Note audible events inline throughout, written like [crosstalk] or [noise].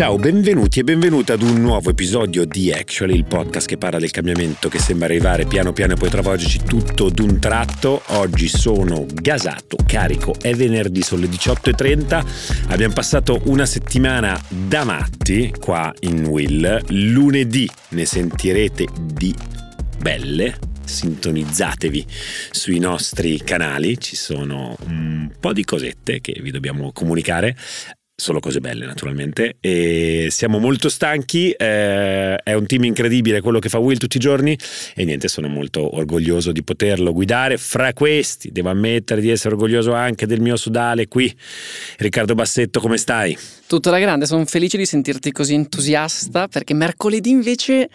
Ciao, benvenuti e benvenuta ad un nuovo episodio di Actually, il podcast che parla del cambiamento che sembra arrivare piano piano e poi travolgerci tutto d'un tratto. Oggi sono gasato, carico, è venerdì, sono le 18.30. Abbiamo passato una settimana da matti qua in Will. Lunedì ne sentirete di belle, sintonizzatevi sui nostri canali, ci sono un po' di cosette che vi dobbiamo comunicare solo cose belle naturalmente. E siamo molto stanchi eh, è un team incredibile quello che fa Will tutti i giorni e niente sono molto orgoglioso di poterlo guidare. Fra questi devo ammettere di essere orgoglioso anche del mio sudale qui. Riccardo Bassetto come stai? Tutto alla grande sono felice di sentirti così entusiasta perché mercoledì invece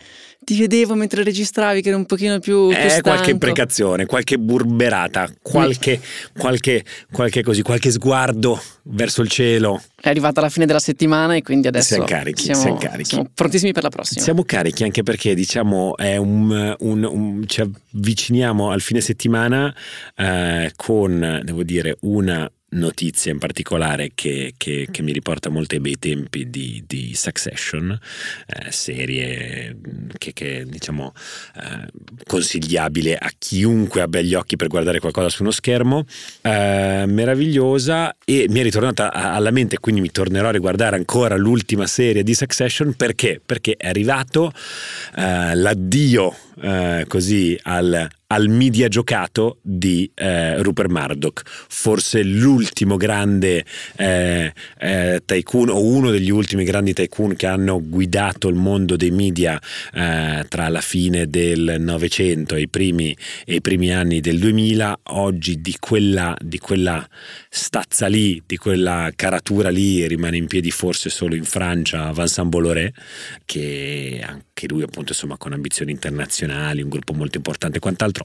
ti vedevo mentre registravi che eri un pochino più, più eh, qualche imprecazione, qualche burberata, qualche, qualche, qualche, così, qualche sguardo verso il cielo. È arrivata la fine della settimana e quindi adesso siamo carichi, siamo, siamo carichi. Siamo prontissimi per la prossima. Siamo carichi anche perché diciamo è un, un, un ci avviciniamo al fine settimana eh, con, devo dire, una notizia in particolare che, che, che, mi riporta molto ai bei tempi di, di Succession, eh, serie che, che diciamo eh, consigliabile a chiunque abbia gli occhi per guardare qualcosa su uno schermo, eh, meravigliosa e mi è ritornata alla mente, quindi mi tornerò a riguardare ancora l'ultima serie di Succession perché? Perché è arrivato eh, l'addio eh, così al, al, media giocato di eh, Rupert Murdoch, forse l'ultimo grande eh, eh, tycoon o uno degli ultimi grandi tycoon che hanno guidato il mondo dei media eh, tra la fine del Novecento e i primi, e i primi anni del 2000, oggi di quella, di quella stazza lì, di quella caratura lì rimane in piedi forse solo in Francia Vincent Bolloré, che anche lui appunto insomma con ambizioni internazionali internazionali, un gruppo molto importante e quant'altro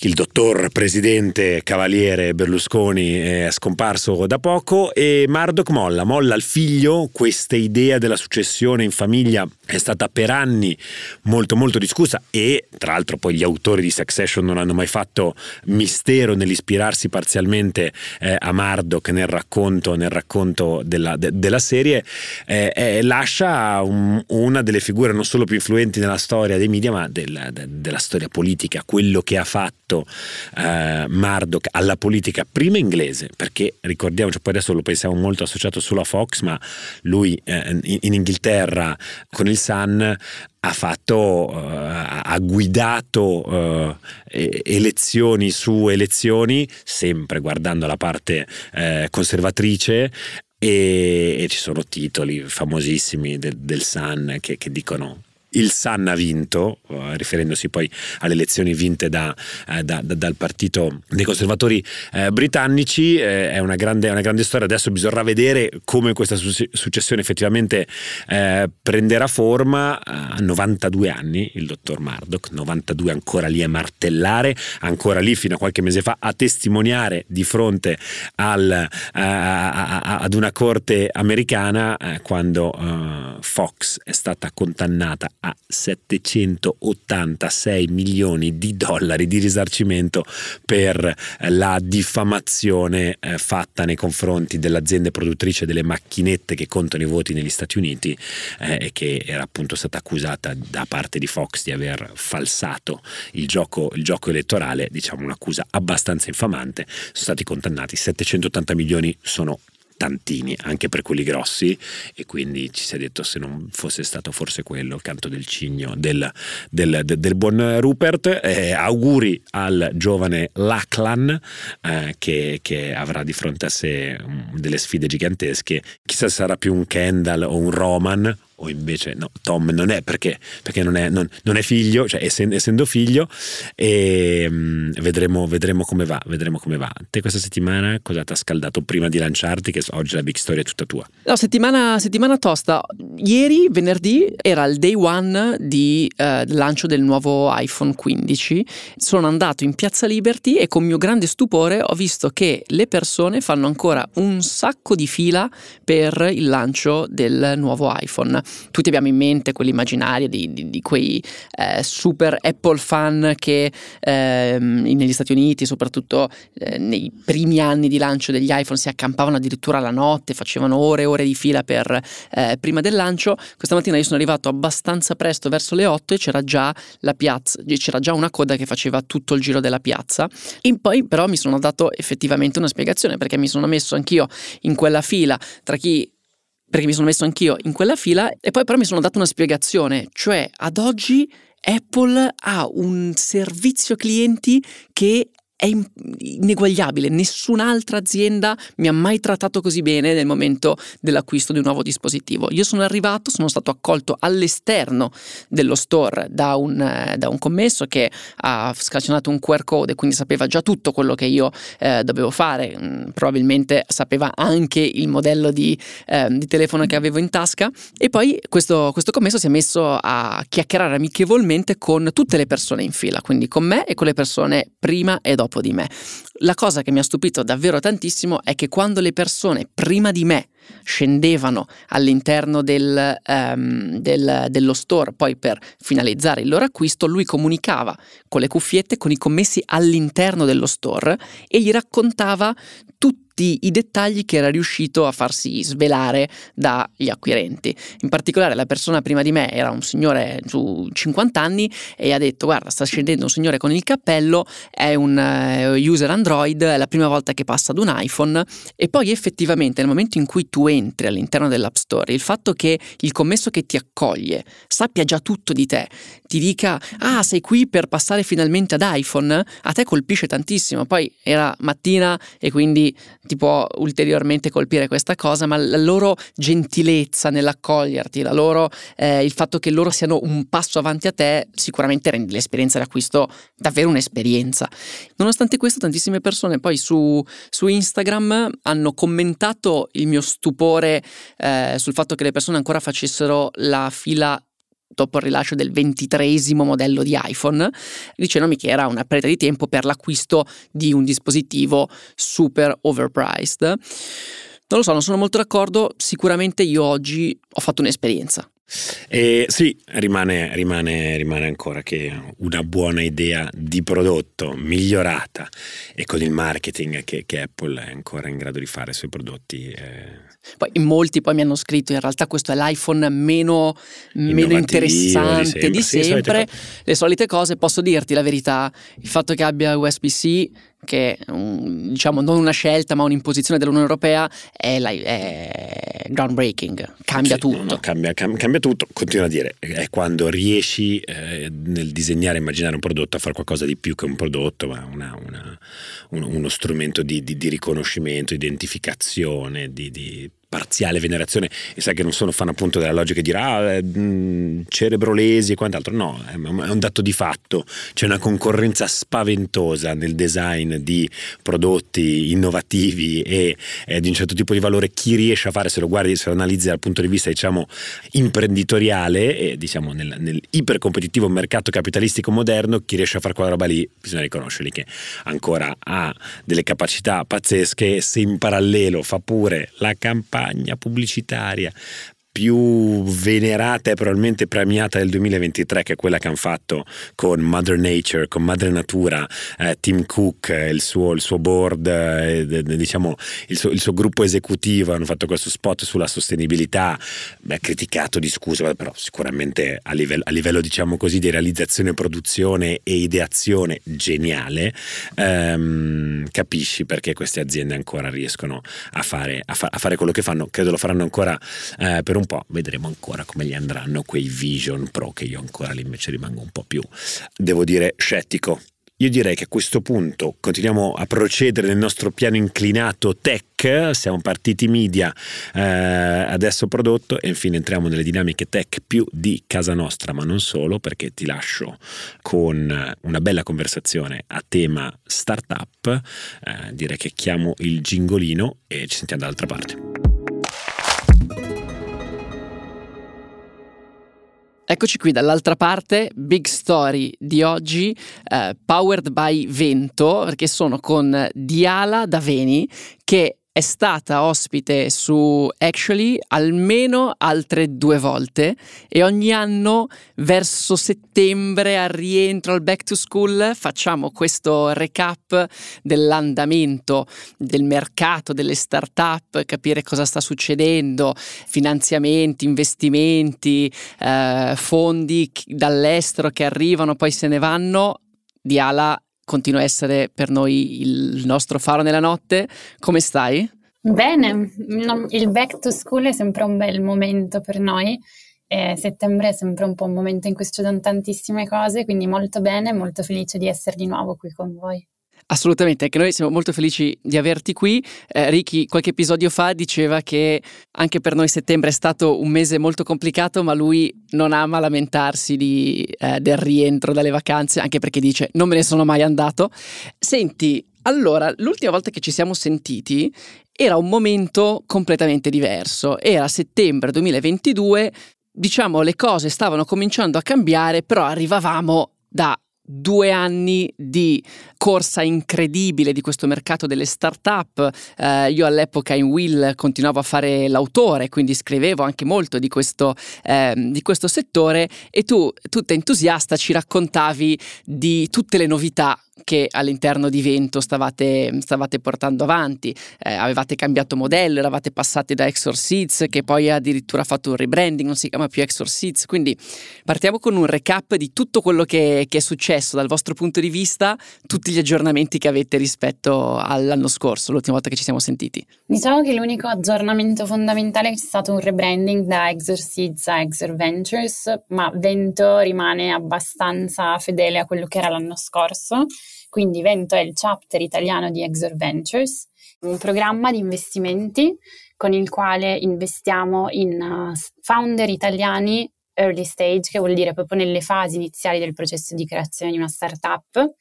il dottor presidente cavaliere Berlusconi è scomparso da poco e Murdoch molla, molla al figlio. Questa idea della successione in famiglia è stata per anni molto molto discussa e tra l'altro poi gli autori di Succession non hanno mai fatto mistero nell'ispirarsi parzialmente eh, a Murdoch nel racconto, nel racconto della, de, della serie. Eh, eh, lascia un, una delle figure non solo più influenti nella storia dei media ma della, de, della storia politica, quello che ha fatto fatto eh, Murdoch alla politica prima inglese, perché ricordiamoci, poi adesso lo pensiamo molto associato solo a Fox, ma lui eh, in, in, Inghilterra con il Sun ha fatto, uh, ha guidato uh, elezioni su elezioni, sempre guardando la parte uh, conservatrice. E, e, ci sono titoli famosissimi de, del Sun che, che dicono il Sun ha vinto, eh, riferendosi poi alle elezioni vinte da, eh, da, da, dal partito dei conservatori eh, britannici, eh, è, una grande, una grande, storia, adesso bisognerà vedere come questa successione effettivamente eh, prenderà forma, a 92 anni il dottor Murdoch, 92 ancora lì a martellare, ancora lì fino a qualche mese fa a testimoniare di fronte al, a, a, a, ad una corte americana eh, quando Fox è stata condannata a 786 milioni di dollari di risarcimento per la diffamazione eh, fatta nei confronti dell'azienda produttrice delle macchinette che contano i voti negli Stati Uniti eh, e che era appunto stata accusata da parte di Fox di aver falsato il gioco, il gioco elettorale, diciamo un'accusa abbastanza infamante, sono stati condannati 780 milioni sono tantini anche per quelli grossi e quindi ci si è detto se non fosse stato forse quello il canto del cigno del, del, del, del buon Rupert. Eh, auguri al giovane Lachlan eh, che, che, avrà di fronte a sé mm, delle sfide gigantesche. Chissà se sarà più un Kendall o un Roman o invece no, Tom non è perché, perché non, è, non, non, è, figlio, cioè essendo, essendo figlio, e um, vedremo, vedremo, come va, vedremo come va. Te questa settimana cosa ti ha scaldato prima di lanciarti? Che oggi la big story è tutta tua. No, settimana, settimana tosta. Ieri, venerdì, era il day one di uh, lancio del nuovo iPhone 15. Sono andato in Piazza Liberty e con mio grande stupore ho visto che le persone fanno ancora un sacco di fila per il lancio del nuovo iPhone tutti abbiamo in mente quell'immaginario di, di, di quei eh, super Apple fan che eh, negli Stati Uniti, soprattutto eh, nei primi anni di lancio degli iPhone, si accampavano addirittura la notte, facevano ore e ore di fila per, eh, prima del lancio. Questa mattina io sono arrivato abbastanza presto, verso le 8, e c'era già la piazza, c'era già una coda che faceva tutto il giro della piazza. E poi però mi sono dato effettivamente una spiegazione perché mi sono messo anch'io in quella fila tra chi perché mi sono messo anch'io in quella fila e poi però mi sono dato una spiegazione, cioè ad oggi Apple ha un servizio clienti che è ineguagliabile, nessun'altra azienda mi ha mai trattato così bene nel momento dell'acquisto di un nuovo dispositivo. Io sono arrivato, sono stato accolto all'esterno dello store da un, da un commesso che ha scazionato un QR code quindi sapeva già tutto quello che io eh, dovevo fare, mm, probabilmente sapeva anche il modello di, eh, di, telefono che avevo in tasca. E poi questo, questo commesso si è messo a chiacchierare amichevolmente con tutte le persone in fila, quindi con me e con le persone prima e dopo dopo di me. La cosa che mi ha stupito davvero tantissimo è che quando le persone prima di me scendevano all'interno del, um, del, dello store poi per finalizzare il loro acquisto, lui comunicava con le cuffiette con i commessi all'interno dello store e gli raccontava tutti i dettagli che era riuscito a farsi svelare dagli acquirenti. In particolare la persona prima di me era un signore su 50 anni e ha detto guarda sta scendendo un signore con il cappello, è un uh, user Android, è la prima volta che passa ad un iPhone e poi effettivamente nel momento in cui tu entri all'interno dell'App Store, il fatto che il commesso che ti accoglie sappia già tutto di te, ti dica ah sei qui per passare finalmente ad iPhone, a te colpisce tantissimo. Poi era mattina e quindi ti può ulteriormente colpire questa cosa, ma la loro gentilezza nell'accoglierti, la loro, eh, il fatto che loro siano un passo avanti a te, sicuramente rende l'esperienza d'acquisto davvero un'esperienza. Nonostante questo, tantissime persone poi su, su Instagram hanno commentato il mio stupore eh, sul fatto che le persone ancora facessero la fila dopo il rilascio del ventitresimo modello di iPhone, dicendomi che era una perdita di tempo per l'acquisto di un dispositivo super overpriced. Non lo so, non sono molto d'accordo, sicuramente io oggi ho fatto un'esperienza. E sì, rimane, rimane, rimane, ancora che una buona idea di prodotto migliorata e con il marketing che, che Apple è ancora in grado di fare sui prodotti. Eh. Poi in molti poi mi hanno scritto in realtà questo è l'iPhone meno, meno interessante di sempre. Di sempre. Sì, le solite cose, posso dirti la verità, il fatto che abbia USB-C che diciamo non una scelta ma un'imposizione dell'Unione Europea è, la, è groundbreaking, cambia sì, tutto. No, no, cambia, cambia, tutto, continua a dire, è quando riesci eh, nel disegnare e immaginare un prodotto a fare qualcosa di più che un prodotto, ma una, una, un, uno strumento di, di, di riconoscimento, identificazione, di, di parziale venerazione e sai che non sono fan appunto della logica di dire ah, eh, cerebrolesi e quant'altro. No, è un dato di fatto. C'è una concorrenza spaventosa nel design di prodotti innovativi e eh, di un certo tipo di valore. Chi riesce a fare se lo guardi se lo analizzi dal punto di vista diciamo imprenditoriale e diciamo nel, nel ipercompetitivo mercato capitalistico moderno chi riesce a fare quella roba lì bisogna riconoscerli che ancora ha delle capacità pazzesche se in parallelo fa pure la campagna campagna pubblicitaria più venerata e probabilmente premiata del 2023 che è quella che hanno fatto con Mother Nature, con Madre Natura, eh, Tim Cook, il suo, il suo board, eh, diciamo il suo, il suo, gruppo esecutivo hanno fatto questo spot sulla sostenibilità, beh, criticato, discusso, però sicuramente a livello, a livello diciamo così di realizzazione, produzione e ideazione geniale, ehm, capisci perché queste aziende ancora riescono a fare, a, fa, a fare quello che fanno, credo lo faranno ancora eh, per un po', vedremo ancora come gli andranno quei Vision Pro che io ancora lì invece rimango un po' più, devo dire, scettico. Io direi che a questo punto continuiamo a procedere nel nostro piano inclinato tech, siamo partiti media, eh, adesso prodotto e infine entriamo nelle dinamiche tech più di casa nostra, ma non solo, perché ti lascio con una bella conversazione a tema startup, eh, direi che chiamo il gingolino e ci sentiamo dall'altra parte. Eccoci qui dall'altra parte, big story di oggi, uh, powered by Vento, perché sono con Diala Daveni che è stata ospite su Actually almeno altre due volte e ogni anno verso settembre al rientro al back to school facciamo questo recap dell'andamento del mercato delle start-up, capire cosa sta succedendo, finanziamenti, investimenti, eh, fondi dall'estero che arrivano, poi se ne vanno. Diala continua a essere per noi il nostro faro nella notte. Come stai? Bene, il back to school è sempre un bel momento per noi. E settembre è sempre un po' un momento in cui succedono tantissime cose, quindi molto bene, molto felice di essere di nuovo qui con voi. Assolutamente, anche noi siamo molto felici di averti qui. Eh, Ricky qualche episodio fa diceva che anche per noi settembre è stato un mese molto complicato, ma lui non ama lamentarsi di, eh, del rientro dalle vacanze, anche perché dice non me ne sono mai andato. Senti, allora, l'ultima volta che ci siamo sentiti era un momento completamente diverso. Era settembre 2022, diciamo le cose stavano cominciando a cambiare, però arrivavamo da due anni di corsa incredibile di questo mercato delle start-up. Eh, io all'epoca in Will continuavo a fare l'autore, quindi scrivevo anche molto di questo, eh, di questo settore e tu, tutta entusiasta, ci raccontavi di tutte le novità che all'interno di Vento stavate, stavate portando avanti. Eh, avevate cambiato modello, eravate passati da Exorcids che poi ha addirittura fatto un rebranding, non si chiama più Exorcids. Quindi partiamo con un recap di tutto quello che, che è successo dal vostro punto di vista, tutti gli aggiornamenti che avete rispetto all'anno scorso, l'ultima volta che ci siamo sentiti. Diciamo che l'unico aggiornamento fondamentale è stato un rebranding da Exorcids a Exor Ventures, ma Vento rimane abbastanza fedele a quello che era l'anno scorso. Quindi Vento è il chapter italiano di Exor Ventures, un programma di investimenti con il quale investiamo in uh, founder italiani early stage, che vuol dire proprio nelle fasi iniziali del processo di creazione di una startup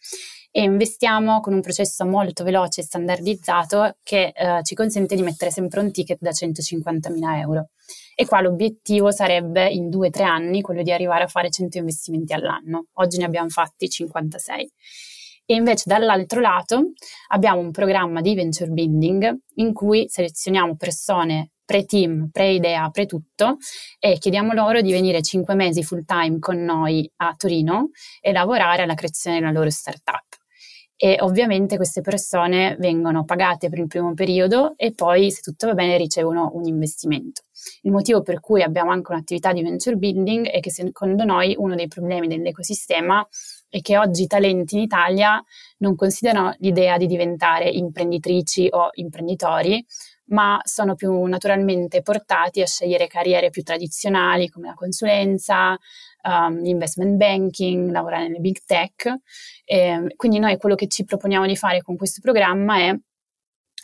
e investiamo con un processo molto veloce e standardizzato che eh, ci consente di mettere sempre un ticket da 150.000 euro. E qua l'obiettivo sarebbe in due o tre anni quello di arrivare a fare 100 investimenti all'anno. Oggi ne abbiamo fatti 56. E invece dall'altro lato abbiamo un programma di venture building in cui selezioniamo persone pre-team, pre-idea, pre-tutto e chiediamo loro di venire cinque mesi full time con noi a Torino e lavorare alla creazione della loro startup. E ovviamente queste persone vengono pagate per il primo periodo e poi, se tutto va bene, ricevono un investimento. Il motivo per cui abbiamo anche un'attività di venture building è che secondo noi uno dei problemi dell'ecosistema è che oggi i talenti in Italia non considerano l'idea di diventare imprenditrici o imprenditori, ma sono più naturalmente portati a scegliere carriere più tradizionali come la consulenza, um, l'investment banking, lavorare nelle big tech. E quindi noi quello che ci proponiamo di fare con questo programma è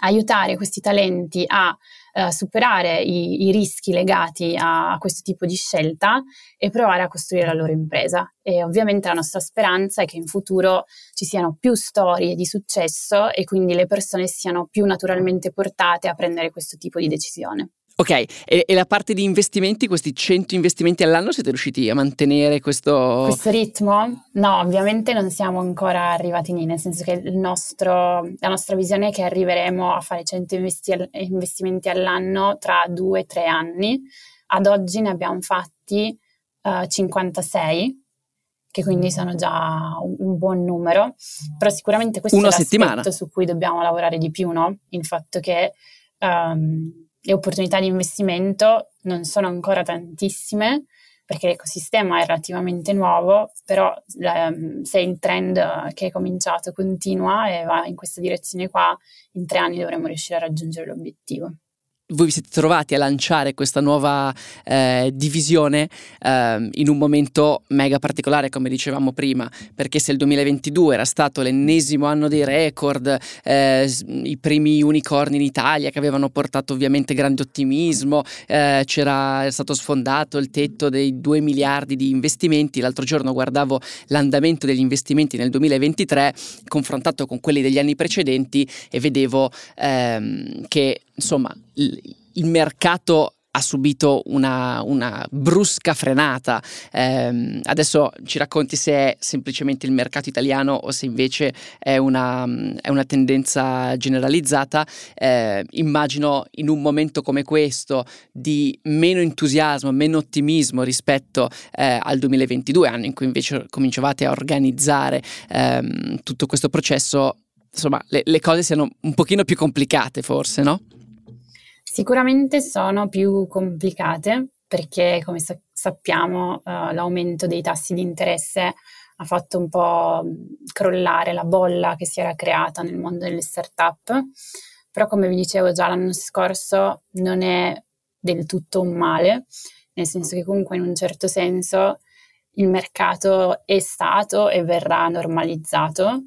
aiutare questi talenti a uh, superare i, i, rischi legati a, questo tipo di scelta e provare a costruire la loro impresa. E ovviamente la nostra speranza è che in futuro ci siano più storie di successo e quindi le persone siano più naturalmente portate a prendere questo tipo di decisione. Ok, e, e, la parte di investimenti, questi 100 investimenti all'anno, siete riusciti a mantenere questo... Questo ritmo? No, ovviamente non siamo ancora arrivati lì, nel senso che nostro, la nostra visione è che arriveremo a fare 100 investi- investimenti all'anno tra due e tre anni. Ad oggi ne abbiamo fatti uh, eh, 56, che quindi sono già un, un, buon numero, però sicuramente questo Una è l'aspetto settimana. su cui dobbiamo lavorare di più, no? Il fatto che... Um, le opportunità di investimento non sono ancora tantissime perché l'ecosistema è relativamente nuovo, però ehm, se il trend che è cominciato continua e va in questa direzione qua, in tre anni dovremo riuscire a raggiungere l'obiettivo voi vi siete trovati a lanciare questa nuova eh, divisione eh, in un momento mega particolare, come dicevamo prima, perché se il 2022 era stato l'ennesimo anno dei record, eh, i primi unicorni in Italia che avevano portato ovviamente grande ottimismo, eh, c'era stato sfondato il tetto dei 2 miliardi di investimenti, l'altro giorno guardavo l'andamento degli investimenti nel 2023 confrontato con quelli degli anni precedenti e vedevo ehm, che insomma il mercato ha subito una, una brusca frenata. Eh, adesso ci racconti se è semplicemente il mercato italiano o se invece è una, è una tendenza generalizzata. Eh, immagino in un momento come questo di meno entusiasmo, meno ottimismo rispetto eh, al 2022, anno in cui invece cominciavate a organizzare ehm, tutto questo processo, insomma le, le cose siano un pochino più complicate forse, no? Sicuramente sono più complicate perché, come sa- sappiamo, uh, l'aumento dei tassi di interesse ha fatto un po' crollare la bolla che si era creata nel mondo delle start-up. Però, come vi dicevo già l'anno scorso, non è del tutto un male, nel senso che comunque in un certo senso il mercato è stato e verrà normalizzato.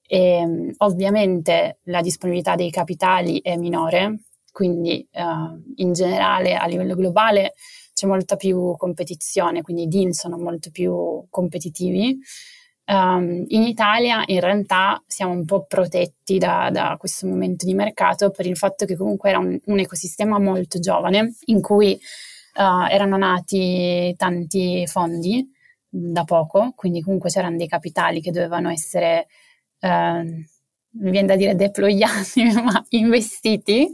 E, ovviamente la disponibilità dei capitali è minore, quindi uh, in generale a livello globale c'è molta più competizione, quindi i deal sono molto più competitivi. Um, in Italia in realtà siamo un po' protetti da, da, questo momento di mercato per il fatto che comunque era un, un ecosistema molto giovane in cui uh, erano nati tanti fondi da poco, quindi comunque c'erano dei capitali che dovevano essere, uh, mi viene da dire deployati, [laughs] ma investiti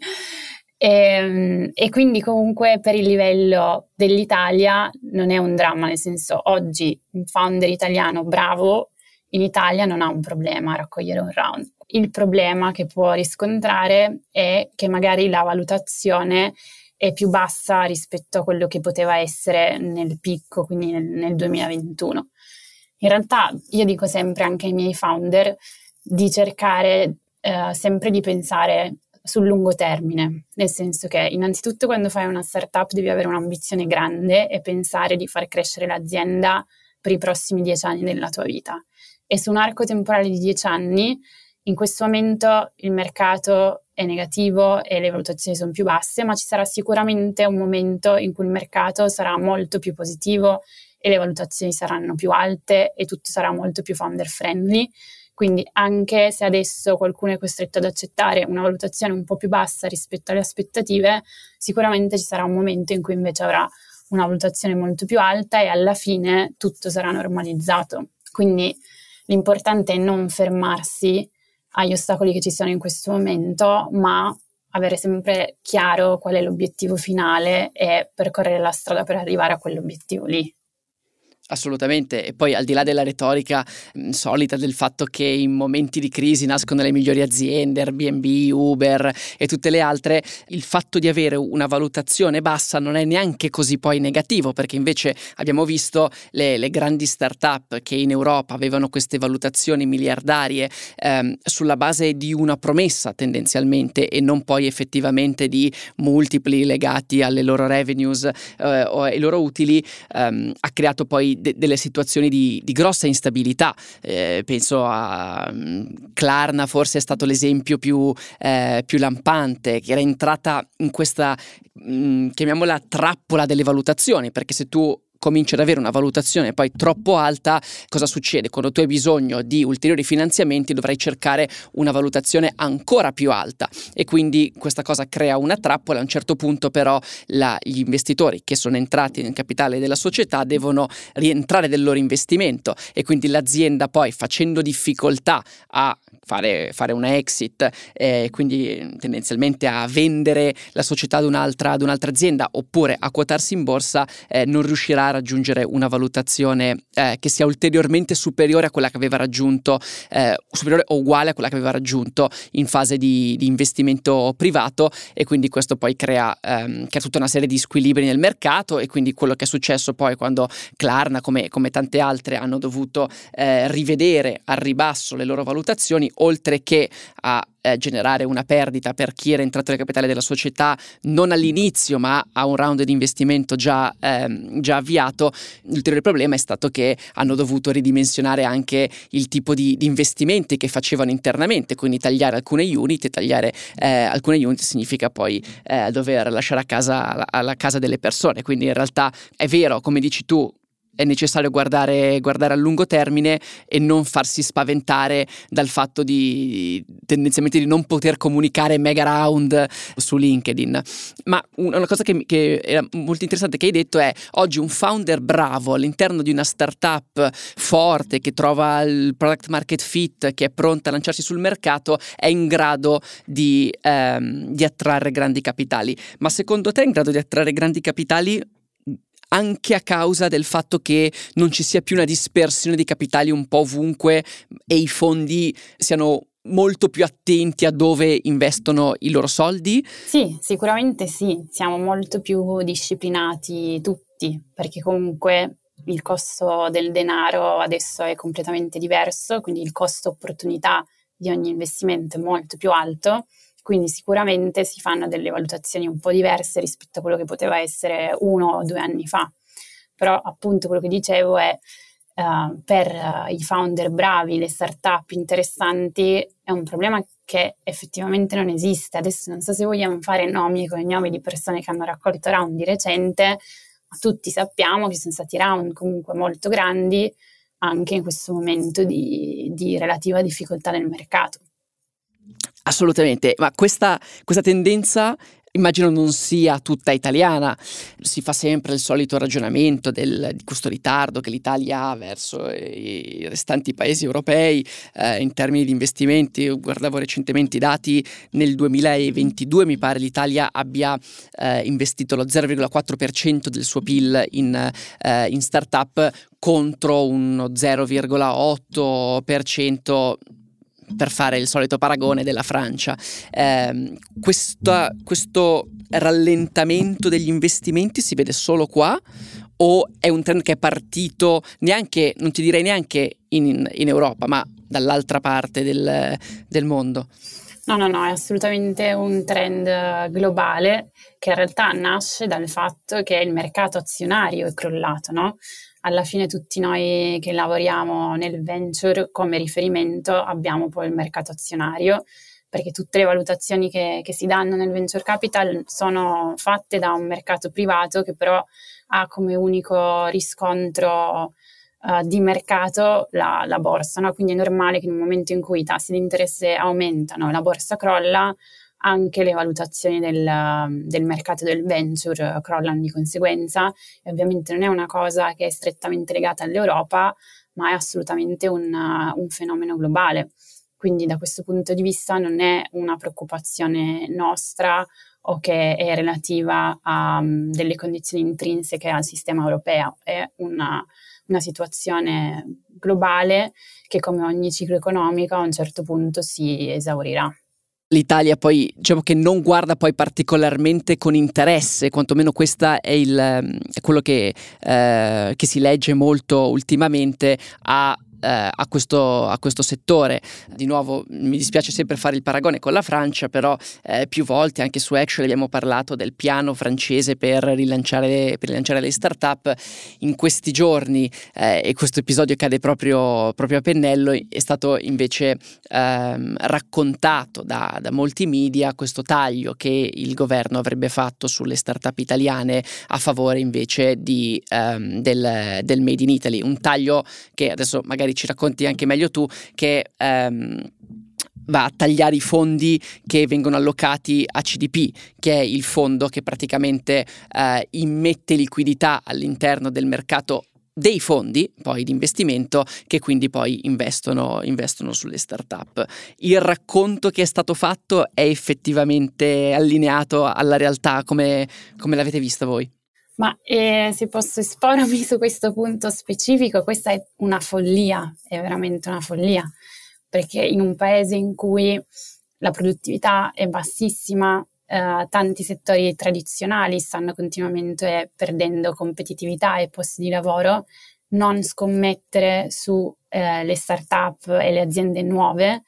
e, ehm, e, quindi comunque per il livello dell'Italia non è un dramma, nel senso oggi un founder italiano bravo in Italia non ha un problema a raccogliere un round. Il problema che può riscontrare è che magari la valutazione è più bassa rispetto a quello che poteva essere nel picco, quindi nel, nel 2021. In realtà io dico sempre anche ai miei founder di cercare eh, sempre di pensare sul lungo termine, nel senso che innanzitutto quando fai una startup devi avere un'ambizione grande e pensare di far crescere l'azienda per i prossimi dieci anni della tua vita. E su un arco temporale di dieci anni, in questo momento il mercato è negativo e le valutazioni sono più basse, ma ci sarà sicuramente un momento in cui il mercato sarà molto più positivo e le valutazioni saranno più alte e tutto sarà molto più founder friendly quindi anche se adesso qualcuno è costretto ad accettare una valutazione un po' più bassa rispetto alle aspettative, sicuramente ci sarà un momento in cui invece avrà una valutazione molto più alta e alla fine tutto sarà normalizzato. Quindi l'importante è non fermarsi agli ostacoli che ci sono in questo momento, ma avere sempre chiaro qual è l'obiettivo finale e percorrere la strada per arrivare a quell'obiettivo lì. Assolutamente, e poi al di là della retorica mh, solita del fatto che in momenti di crisi nascono le migliori aziende, Airbnb, Uber e tutte le altre, il fatto di avere una valutazione bassa non è neanche così poi negativo, perché invece abbiamo visto le, le grandi start-up che in Europa avevano queste valutazioni miliardarie ehm, sulla base di una promessa tendenzialmente e non poi effettivamente di multipli legati alle loro revenues eh, o ai loro utili, ehm, ha creato poi de- delle situazioni di, di grossa instabilità. Eh, penso a um, Klarna, forse è stato l'esempio più, eh, più lampante, che era entrata in questa, mm, chiamiamola trappola delle valutazioni, perché se tu cominci ad avere una valutazione poi troppo alta, cosa succede? Quando tu hai bisogno di ulteriori finanziamenti dovrai cercare una valutazione ancora più alta e quindi questa cosa crea una trappola. A un certo punto però la, gli investitori che sono entrati nel capitale della società devono rientrare del loro investimento e quindi l'azienda poi facendo difficoltà a fare, fare una exit, eh, quindi tendenzialmente a vendere la società ad un'altra, ad un'altra azienda oppure a quotarsi in borsa, eh, non riuscirà a raggiungere una valutazione eh, che sia ulteriormente superiore a quella che aveva raggiunto, eh, superiore o uguale a quella che aveva raggiunto in fase di, di investimento privato e quindi questo poi crea, ehm, crea, tutta una serie di squilibri nel mercato e quindi quello che è successo poi quando Klarna come, come tante altre hanno dovuto eh, rivedere al ribasso le loro valutazioni oltre che a eh, generare una perdita per chi era entrato nel capitale della società non all'inizio ma a un round di investimento già, ehm, già avviato, l'ulteriore problema è stato che hanno dovuto ridimensionare anche il tipo di, di investimenti che facevano internamente, quindi tagliare alcune unit e tagliare eh, alcune unit significa poi eh, dover lasciare a casa, alla casa delle persone, quindi in realtà è vero, come dici tu, è necessario guardare, guardare, a lungo termine e non farsi spaventare dal fatto di tendenzialmente di non poter comunicare mega round su LinkedIn. Ma una cosa che, che era molto interessante che hai detto è oggi un founder bravo all'interno di una startup forte che trova il product market fit, che è pronta a lanciarsi sul mercato, è in grado di, ehm, di attrarre grandi capitali. Ma secondo te è in grado di attrarre grandi capitali anche a causa del fatto che non ci sia più una dispersione di capitali un po' ovunque e i fondi siano molto più attenti a dove investono i loro soldi? Sì, sicuramente sì, siamo molto più disciplinati tutti, perché comunque il costo del denaro adesso è completamente diverso, quindi il costo opportunità di ogni investimento è molto più alto quindi sicuramente si fanno delle valutazioni un po' diverse rispetto a quello che poteva essere uno o due anni fa. Però appunto quello che dicevo è uh, per uh, i founder bravi, le start-up interessanti, è un problema che effettivamente non esiste. Adesso non so se vogliamo fare nomi e cognomi di persone che hanno raccolto round di recente, ma tutti sappiamo che sono stati round comunque molto grandi anche in questo momento di, di relativa difficoltà nel mercato. Assolutamente, ma questa, questa tendenza immagino non sia tutta italiana. Si fa sempre il solito ragionamento del, di questo ritardo che l'Italia ha verso i restanti paesi europei eh, in termini di investimenti. Guardavo recentemente i dati, nel 2022 mi pare l'Italia abbia eh, investito lo 0,4% del suo PIL in, eh, in start-up contro uno 0,8% per fare il solito paragone della Francia. Eh, questa, questo rallentamento degli investimenti si vede solo qua o è un trend che è partito neanche, non ti direi neanche in, in Europa, ma dall'altra parte del, del mondo? No, no, no, è assolutamente un trend globale che in realtà nasce dal fatto che il mercato azionario è crollato, no? Alla fine tutti noi che lavoriamo nel venture come riferimento abbiamo poi il mercato azionario, perché tutte le valutazioni che, che si danno nel venture capital sono fatte da un mercato privato che però ha come unico riscontro uh, di mercato la, la borsa. No? Quindi è normale che nel momento in cui i tassi di interesse aumentano e la borsa crolla, anche le valutazioni del, del, mercato del venture crollano di conseguenza. E ovviamente non è una cosa che è strettamente legata all'Europa, ma è assolutamente un, un fenomeno globale. Quindi da questo punto di vista non è una preoccupazione nostra o che è relativa a um, delle condizioni intrinseche al sistema europeo, è una, una situazione globale che come ogni ciclo economico a un certo punto si esaurirà l'Italia poi diciamo che non guarda poi particolarmente con interesse, quantomeno questo è, il, è quello che, eh, che, si legge molto ultimamente a a, questo, a, questo, settore. Di nuovo mi dispiace sempre fare il paragone con la Francia, però eh, più volte anche su Action abbiamo parlato del piano francese per rilanciare, per rilanciare le start-up. In questi giorni, eh, e questo episodio cade proprio, proprio, a pennello, è stato invece ehm, raccontato da, da molti media questo taglio che il governo avrebbe fatto sulle start-up italiane a favore invece di, um, del, del, Made in Italy, un taglio che adesso magari ci racconti anche meglio tu, che um, va a tagliare i fondi che vengono allocati a CDP, che è il fondo che praticamente eh, immette liquidità all'interno del mercato dei fondi poi di investimento che quindi poi investono, investono sulle start-up. Il racconto che è stato fatto è effettivamente allineato alla realtà come, come l'avete vista voi? Ma eh, se posso espormi su questo punto specifico, questa è una follia, è veramente una follia, perché in un paese in cui la produttività è bassissima, eh, tanti settori tradizionali stanno continuamente perdendo competitività e posti di lavoro, non scommettere sulle eh, start-up e le aziende nuove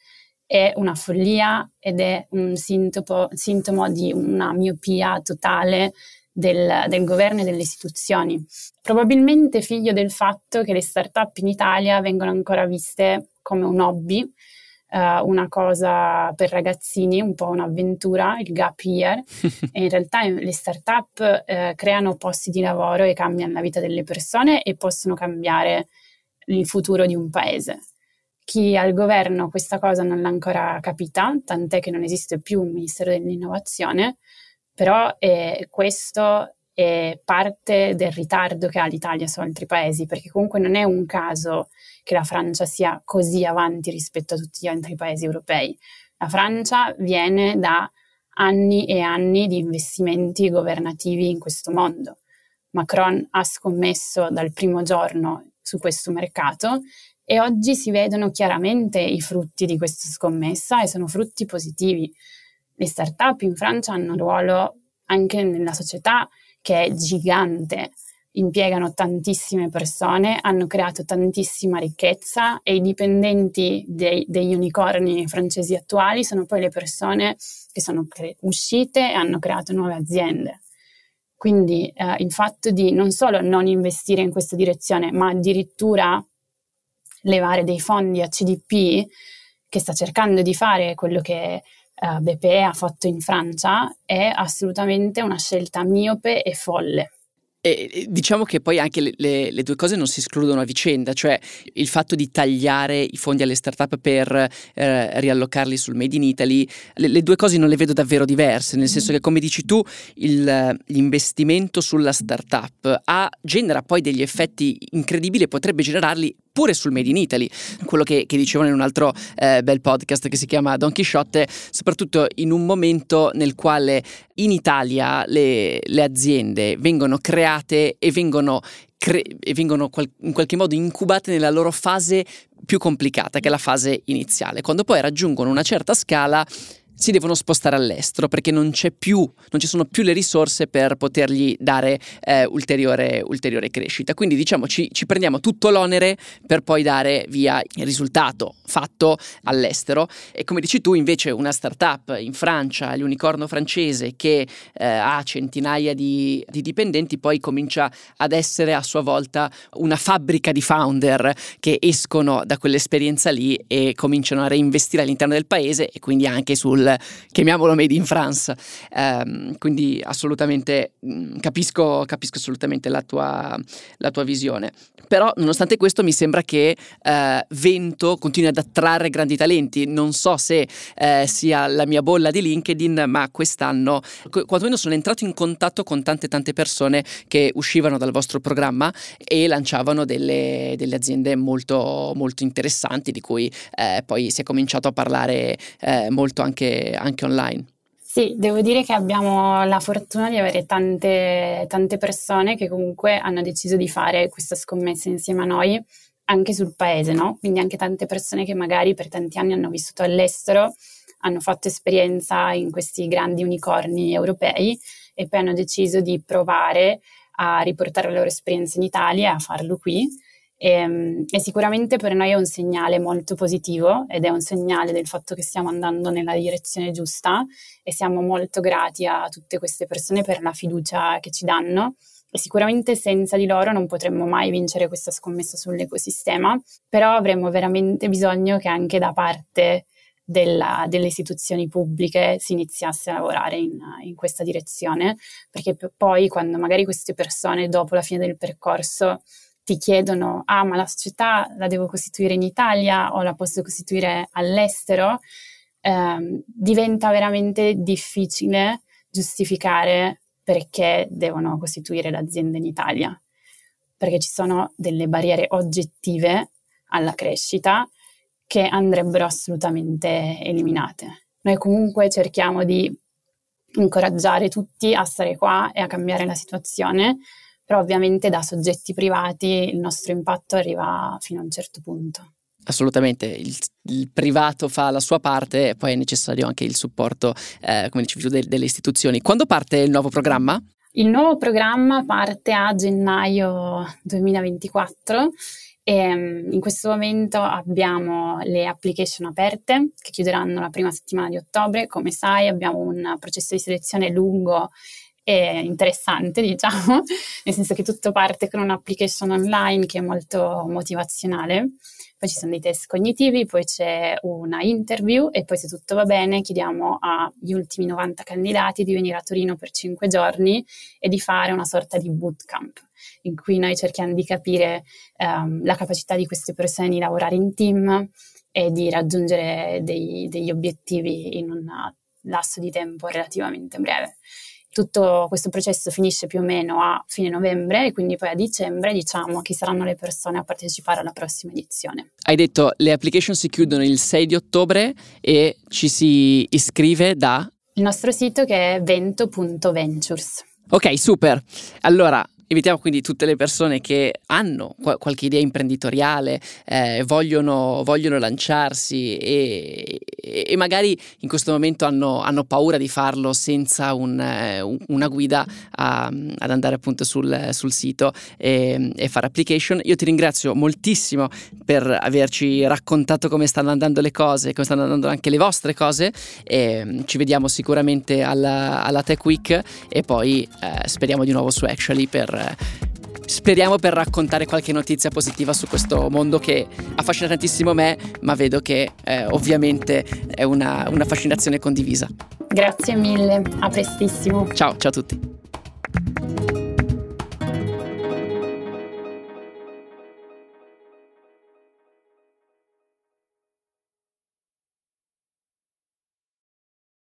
è una follia ed è un sintomo, sintomo di una miopia totale del, del, governo e delle istituzioni. Probabilmente figlio del fatto che le start-up in Italia vengono ancora viste come un hobby, uh, una cosa per ragazzini, un po' un'avventura, il gap year, [laughs] e in realtà le start-up uh, creano posti di lavoro e cambiano la vita delle persone e possono cambiare il futuro di un paese. Chi al governo questa cosa non l'ha ancora capita, tant'è che non esiste più un Ministero dell'Innovazione, però eh, questo è parte del ritardo che ha l'Italia su altri paesi, perché comunque non è un caso che la Francia sia così avanti rispetto a tutti gli altri paesi europei. La Francia viene da anni e anni di investimenti governativi in questo mondo. Macron ha scommesso dal primo giorno su questo mercato e oggi si vedono chiaramente i frutti di questa scommessa e sono frutti positivi. Le start-up in Francia hanno un ruolo anche nella società che è gigante, impiegano tantissime persone, hanno creato tantissima ricchezza e i dipendenti dei, degli unicorni francesi attuali sono poi le persone che sono cre- uscite e hanno creato nuove aziende. Quindi eh, il fatto di non solo non investire in questa direzione, ma addirittura levare dei fondi a CDP, che sta cercando di fare quello che uh, BPE ha fatto in Francia, è assolutamente una scelta miope e folle. E diciamo che poi anche le, le, le, due cose non si escludono a vicenda, cioè il fatto di tagliare i fondi alle start-up per eh, riallocarli sul Made in Italy, le, le, due cose non le vedo davvero diverse, nel senso che come dici tu il, l'investimento sulla start-up ha, genera poi degli effetti incredibili e potrebbe generarli pure sul Made in Italy, quello che, che dicevano in un altro eh, bel podcast che si chiama Don Quixote, soprattutto in un momento nel quale in Italia le, le aziende vengono create e vengono, cre- e vengono qual- in qualche modo incubate nella loro fase più complicata, che è la fase iniziale. Quando poi raggiungono una certa scala si devono spostare all'estero perché non più, non ci sono più le risorse per potergli dare eh, ulteriore, ulteriore, crescita. Quindi diciamo ci, ci, prendiamo tutto l'onere per poi dare via il risultato fatto all'estero. E come dici tu, invece, una startup in Francia, l'unicorno francese che eh, ha centinaia di, di dipendenti, poi comincia ad essere a sua volta una fabbrica di founder che escono da quell'esperienza lì e cominciano a reinvestire all'interno del paese e quindi anche sul chiamiamolo Made in France. Um, quindi assolutamente mm, capisco, capisco assolutamente la tua, la tua visione. Però, nonostante questo, mi sembra che eh, Vento continui ad attrarre grandi talenti. Non so se eh, sia la mia bolla di LinkedIn, ma quest'anno, quantomeno, sono entrato in contatto con tante, tante persone che uscivano dal vostro programma e lanciavano delle, delle aziende molto, molto interessanti, di cui eh, poi si è cominciato a parlare eh, molto anche, anche online. Sì, devo dire che abbiamo la fortuna di avere tante, tante persone che comunque hanno deciso di fare questa scommessa insieme a noi anche sul paese, no? Quindi anche tante persone che magari per tanti anni hanno vissuto all'estero, hanno fatto esperienza in questi grandi unicorni europei e poi hanno deciso di provare a riportare la loro esperienza in Italia e a farlo qui e, ehm, e, sicuramente per noi è un segnale molto positivo ed è un segnale del fatto che stiamo andando nella direzione giusta e siamo molto grati a tutte queste persone per la fiducia che ci danno. E sicuramente senza di loro non potremmo mai vincere questa scommessa sull'ecosistema, però avremmo veramente bisogno che anche da parte della, delle istituzioni pubbliche si iniziasse a lavorare in, in questa direzione, perché poi quando magari queste persone dopo la fine del percorso ti chiedono, ah ma la società la devo costituire in Italia o la posso costituire all'estero, ehm, diventa veramente difficile giustificare perché devono costituire l'azienda in Italia, perché ci sono delle barriere oggettive alla crescita che andrebbero assolutamente eliminate. Noi comunque cerchiamo di incoraggiare tutti a stare qua e a cambiare la situazione, però ovviamente da soggetti privati il nostro impatto arriva fino a un certo punto. Assolutamente, il, il, privato fa la sua parte e poi è necessario anche il supporto, eh, come dicevi tu, de, delle istituzioni. Quando parte il nuovo programma? Il nuovo programma parte a gennaio 2024 e ehm, in questo momento abbiamo le application aperte che chiuderanno la prima settimana di ottobre. Come sai abbiamo un processo di selezione lungo interessante, [laughs] diciamo, nel senso che tutto parte con un'application online che è molto motivazionale. poi ci sono dei test cognitivi, poi c'è una interview e poi se tutto va bene chiediamo agli ultimi 90 candidati di venire a Torino per 5 giorni e di fare una sorta di bootcamp in cui noi cerchiamo di capire um, la capacità di queste persone di lavorare in team e di raggiungere dei, degli obiettivi in un lasso di tempo relativamente breve. Tutto questo processo finisce più o meno a fine novembre e quindi poi a dicembre diciamo chi saranno le persone a partecipare alla prossima edizione. Hai detto le application si chiudono il 6 di ottobre e ci si iscrive da? Il nostro sito che è vento.ventures. Ok, super. Allora, Invitiamo quindi tutte le persone che hanno qualche idea imprenditoriale, eh, vogliono, vogliono, lanciarsi e, e, magari in questo momento hanno, hanno paura di farlo senza un, eh, una guida a, ad andare appunto sul, sul sito e, e, fare application. Io ti ringrazio moltissimo per averci raccontato come stanno andando le cose, come stanno andando anche le vostre cose. E ci vediamo sicuramente alla, alla Tech Week e poi eh, speriamo di nuovo su Actually per speriamo per raccontare qualche notizia positiva su questo mondo che affascina tantissimo me, ma vedo che eh, ovviamente è una, una fascinazione condivisa. Grazie mille, a prestissimo. Ciao, ciao a tutti.